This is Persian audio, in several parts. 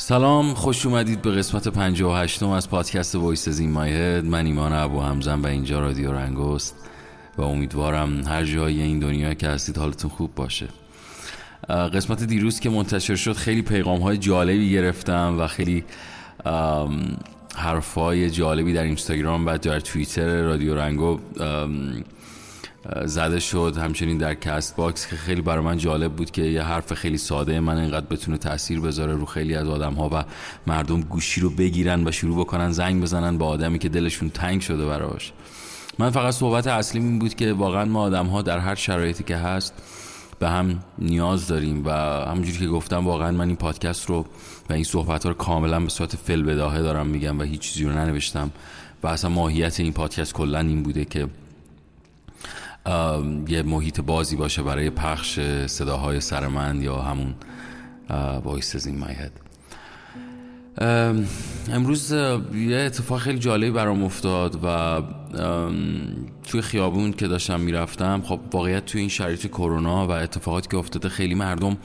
سلام خوش اومدید به قسمت 58 از پادکست Voice in My Head من ایمان ابو همزن و اینجا رادیو رنگست و امیدوارم هر جایی این دنیا که هستید حالتون خوب باشه. قسمت دیروز که منتشر شد خیلی پیغام های جالبی گرفتم و خیلی حرفای جالبی در اینستاگرام و در توییتر رادیو رنگو زده شد. همچنین در کست باکس که خیلی برای من جالب بود که یه حرف خیلی ساده من اینقدر بتونه تاثیر بذاره رو خیلی از آدم ها و مردم گوشی رو بگیرن و شروع بکنن زنگ بزنن با آدمی که دلشون تنگ شده براش. من فقط صحبت اصلی این بود که واقعا ما آدم ها در هر شرایطی که هست به هم نیاز داریم و همونجوری که گفتم واقعا من این پادکست رو و این صحبت ها رو کاملا به صورت فل بداهه دارم میگم و هیچ چیزی رو ننوشتم. و اصلا ماهیت این پادکست کلا این بوده که یه محیط بازی باشه برای پخش صداهای سرمند یا همون وایسز این مایهد امروز یه اتفاق خیلی جالبی برام افتاد و توی خیابون که داشتم می‌رفتم خب واقعیت توی این شرایط کرونا و اتفاقاتی که افتاده خیلی مردم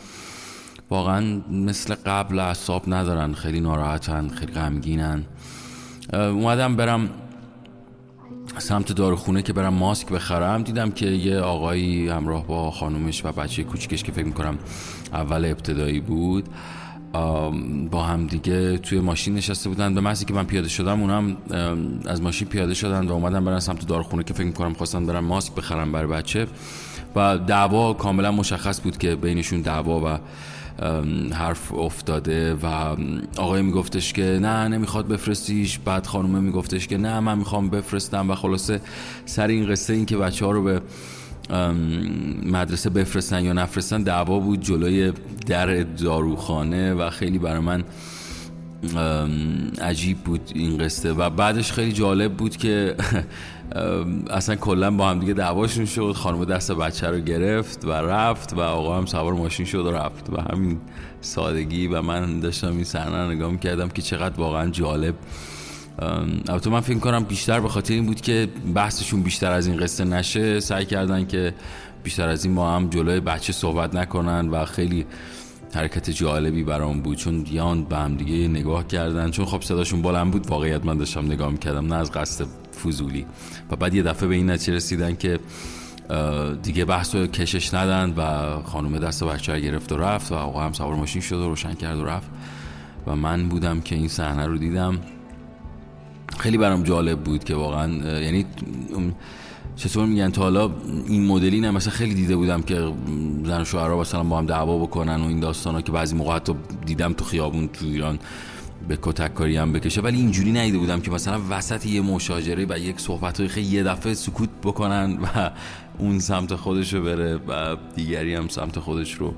واقعا مثل قبل اعصاب ندارن خیلی ناراحتن خیلی غمگینن. اومدم برم سمت داروخونه که برم ماسک بخرم دیدم که یه آقایی همراه با خانومش و بچه کوچکش که فکر می‌کنم اول ابتدایی بود با هم دیگه توی ماشین نشسته بودن. به محضی که من پیاده شدم اونم از ماشین پیاده شدن و اومدن برن سمت داروخونه که فکر می‌کنم خواستن برن ماسک بخرم برای بچه. و دعوا کاملا مشخص بود که بینشون دعوا و حرف افتاده و آقای میگفتش که نه نمی‌خواد بفرستیش. بعد خانومه میگفتش که نه من می‌خوام بفرستم. و خلاصه سر این قصه این که بچه ها رو به مدرسه بفرستن یا نفرستن دعوا بود جلوی در داروخانه و خیلی برای من عجیب بود این قصه. و بعدش خیلی جالب بود که اصلا کلا با هم دیگه دعواشون شد. خانم دست بچه رو گرفت و رفت و آقا هم سوار ماشین شد و رفت. و همین سادگی و من داشتم این صحنه نگاه می‌کردم که چقدر واقعا جالب. البته من فکر کنم بیشتر به خاطر این بود که بحثشون بیشتر از این قصه نشه. سعی کردن که بیشتر از این ما هم جلوی بچه صحبت نکنن و خیلی حرکت جالبی برام بود. چون دیان به هم دیگه نگاه کردن. چون خب صداشون بلند بود واقعیت من داشتم نگاه می‌کردم نه از قصد فضولی. و بعد یه دفعه به این نتیجه رسیدن که دیگه بحث رو کشش ندن و خانم دست بچه گرفت و رفت و آقا هم سوار ماشین شد و روشن کرد و رفت. و من بودم که این صحنه رو دیدم. خیلی برام جالب بود که واقعا یعنی چطور میگن تا حالا این مدلی نه مثلا خیلی دیده بودم که زن و شوهرها مثلا با هم دعوا بکنن و این داستانا که بعضی موقع حتی دیدم تو خیابون تو ایران. به کتک کاری هم بکشه. ولی اینجوری ندیده بودم که مثلا وسط یه مشاجره و یک صحبت خیلی یه دفعه سکوت بکنن و اون سمت خودش رو بره و دیگری هم سمت خودش رو.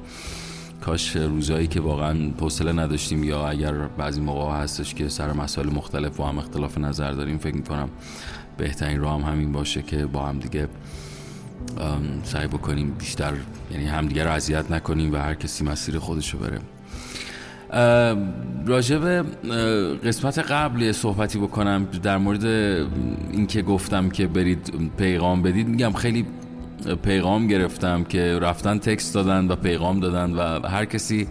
کاش روزایی که واقعا حوصله نداشتیم یا اگر بعضی موقع هستش که سر مسائل مختلف و هم اختلاف نظر داریم فکر می‌کنم بهترین راه هم همین باشه که با هم دیگه سعی بکنیم بیشتر یعنی همدیگه رو اذیت نکنیم و هر کسی مسیر خودش رو بره. راجب قسمت قبل صحبتی بکنم در مورد اینکه گفتم که برید پیغام بدید میگم خیلی پیغام گرفتم که رفتن تکست دادن و پیغام دادن و هر کسی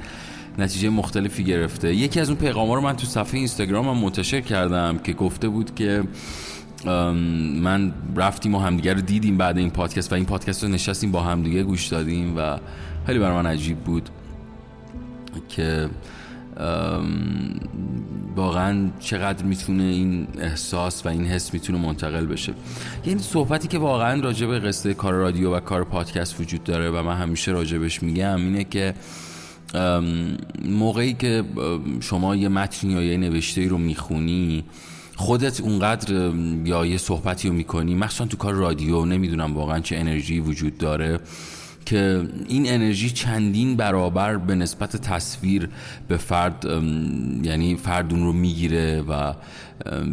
نتیجه مختلفی گرفته. یکی از اون پیغام ها رو من تو صفحه اینستاگرام هم منتشر کردم که گفته بود که من رفتیم و همدیگه رو دیدیم بعد این پادکست و این پادکست رو نشستیم با همدیگه گوش دادیم و خیلی برای من عجیب بود که واقعا چقدر می‌تونه این احساس و این حس می‌تونه منتقل بشه. یعنی صحبتی که واقعا راجع به قصه کار رادیو و کار پادکست وجود داره و من همیشه راجبش میگم اینه که موقعی که شما یه متنی یا یه نوشته رو می‌خونی خودت اونقدر یا یه صحبتی رو می‌کنی مخصوصا تو کار رادیو نمی‌دونم واقعا چه انرژی وجود داره. که این انرژی چندین برابر به نسبت تصویر به فرد یعنی فرد اون رو می‌گیره و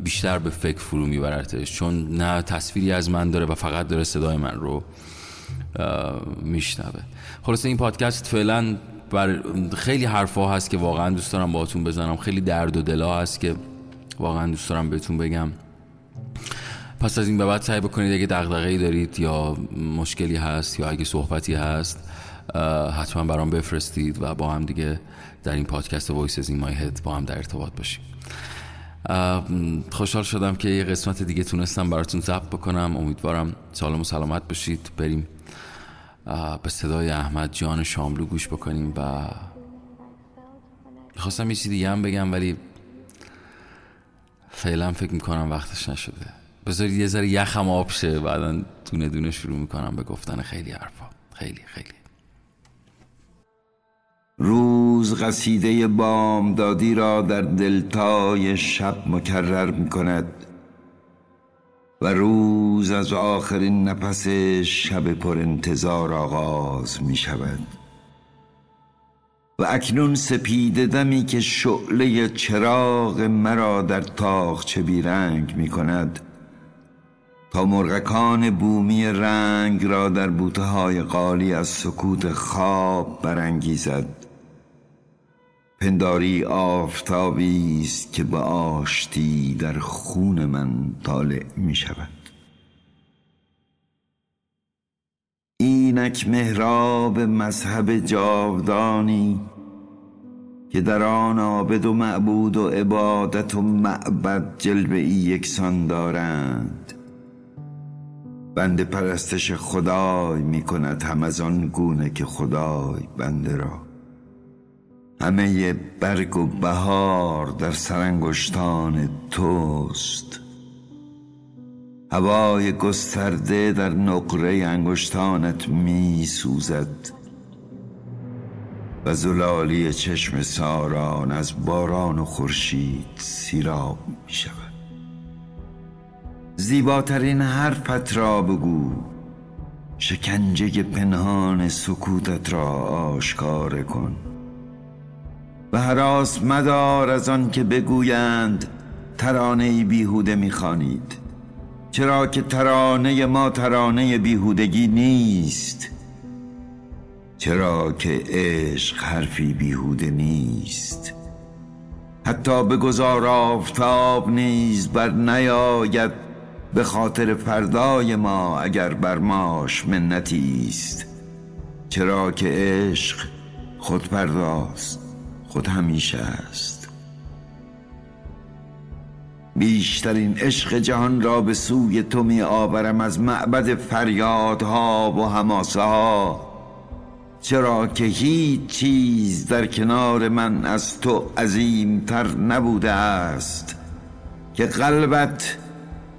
بیشتر به فکر فرو میبرتش چون نه تصویری از من داره و فقط داره صدای من رو میشنوه. خلاصه این پادکست فعلا بر خیلی حرفا هست که واقعا دوست دارم باهاتون بزنم. خیلی درد و دلا هست که واقعا دوست دارم بهتون بگم. پس از این به بعد سعی بکنید اگه دغدغه‌ای دارید یا مشکلی هست یا اگه صحبتی هست حتما برام بفرستید و با هم دیگه در این پادکست وایسز این مای هد با هم در ارتباط باشیم. خوشحال شدم که یه قسمت دیگه تونستم براتون ضبط بکنم. امیدوارم سالم و سلامت باشید بریم به صدای احمد جان شاملو گوش بکنیم و خواستم یه چیزی دیگه هم بگم ولی فعلا فکر می‌کنم وقتش نشده. بذارید یه ذره یخم آب شه بعدا دونه دونه شروع می‌کنم به گفتن خیلی حرفا. خیلی خیلی. روز قصیده بامدادی را در دلتای شب مکرر می کند و روز از آخرین نفس شب پر انتظار آغاز می شود و اکنون سپید دمی که شعله چراغ مرا در تاخچه بیرنگ می کند تا مرغکان بومی رنگ را در بوته های قالی از سکوت خواب برانگیزد. پنداری آفتابی است که به آشتی در خون من طالع می شود اینک محراب مذهب جاودانی که در آن عابد و معبود و عبادت و معبد جلوه ای یکسان دارند. بنده پرستش خدای می کند هم از آن گونه که خدای بنده را. همه برگ و بهار در سرانگشتان توست. هوای گسترده در نقره انگشتانت می سوزد و زلالی چشم ساران از باران و خورشید سیراب می شود زیباترین حرفت را بگو. شکنجه پنهان سکوتت را آشکار کن. و حراس مدار از آن که بگویند ترانه بیهوده می‌خوانید. چرا که ترانه ما ترانه بیهودگی نیست. چرا که عشق حرفی بیهوده نیست. حتی بگذار آفتاب نیز بر نیاید به خاطر فردای ما اگر بر ماش منتی است. چرا که عشق خود پرداست خود همیشه است. بیشترین عشق جهان را به سوی تو می آورم از معبد فریادها و هماسه ها چرا که هیچ چیز در کنار من از تو عظیمتر نبوده است. که قلبت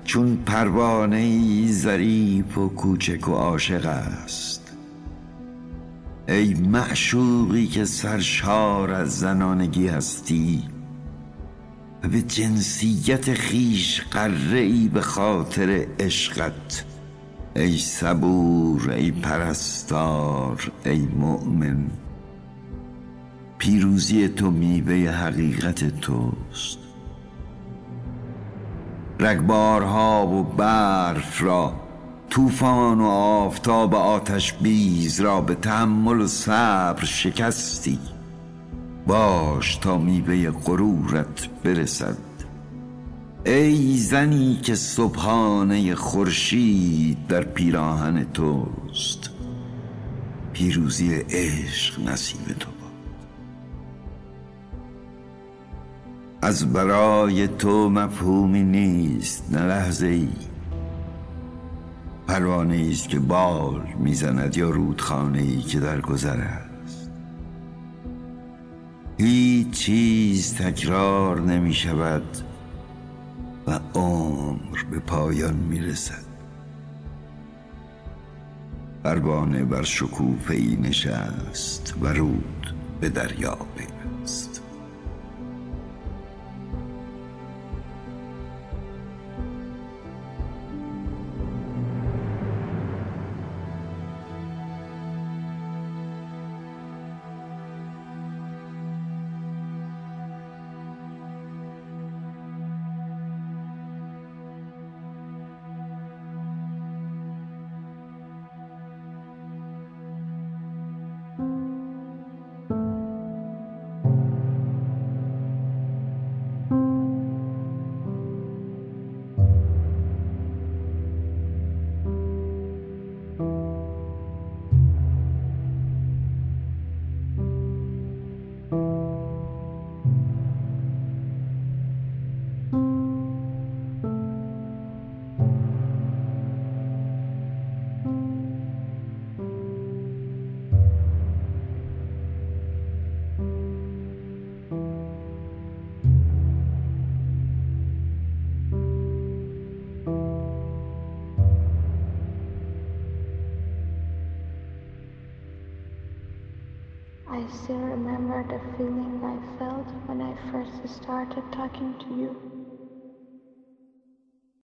چون پروانه ظریف و کوچک و عاشق است. ای معشوقی که سرشار از زنانگی هستی و به جنسیت خیش قره ای به خاطر عشقت ای صبور ای پرستار ای مؤمن. پیروزی تو میوه حقیقت توست. رگبارها و برف را طوفان و آفتاب آتش بیز را به تحمل و صبر شکستی. باش تا میوه غرورت برسد. ای زنی که صبحانه خورشید در پیراهن توست پیروزی عشق نصیب تو از برای تو مفهومی نیست نه لحظه ای. پروانه است که بال می‌زند یا رودخانه ای که در گذر است. هیچ چیز تکرار نمی شود و عمر به پایان می رسد پروانه بر شکوفه ای نشست و رود به دریا پیوست. Still remember the feeling I felt when I first started talking to you.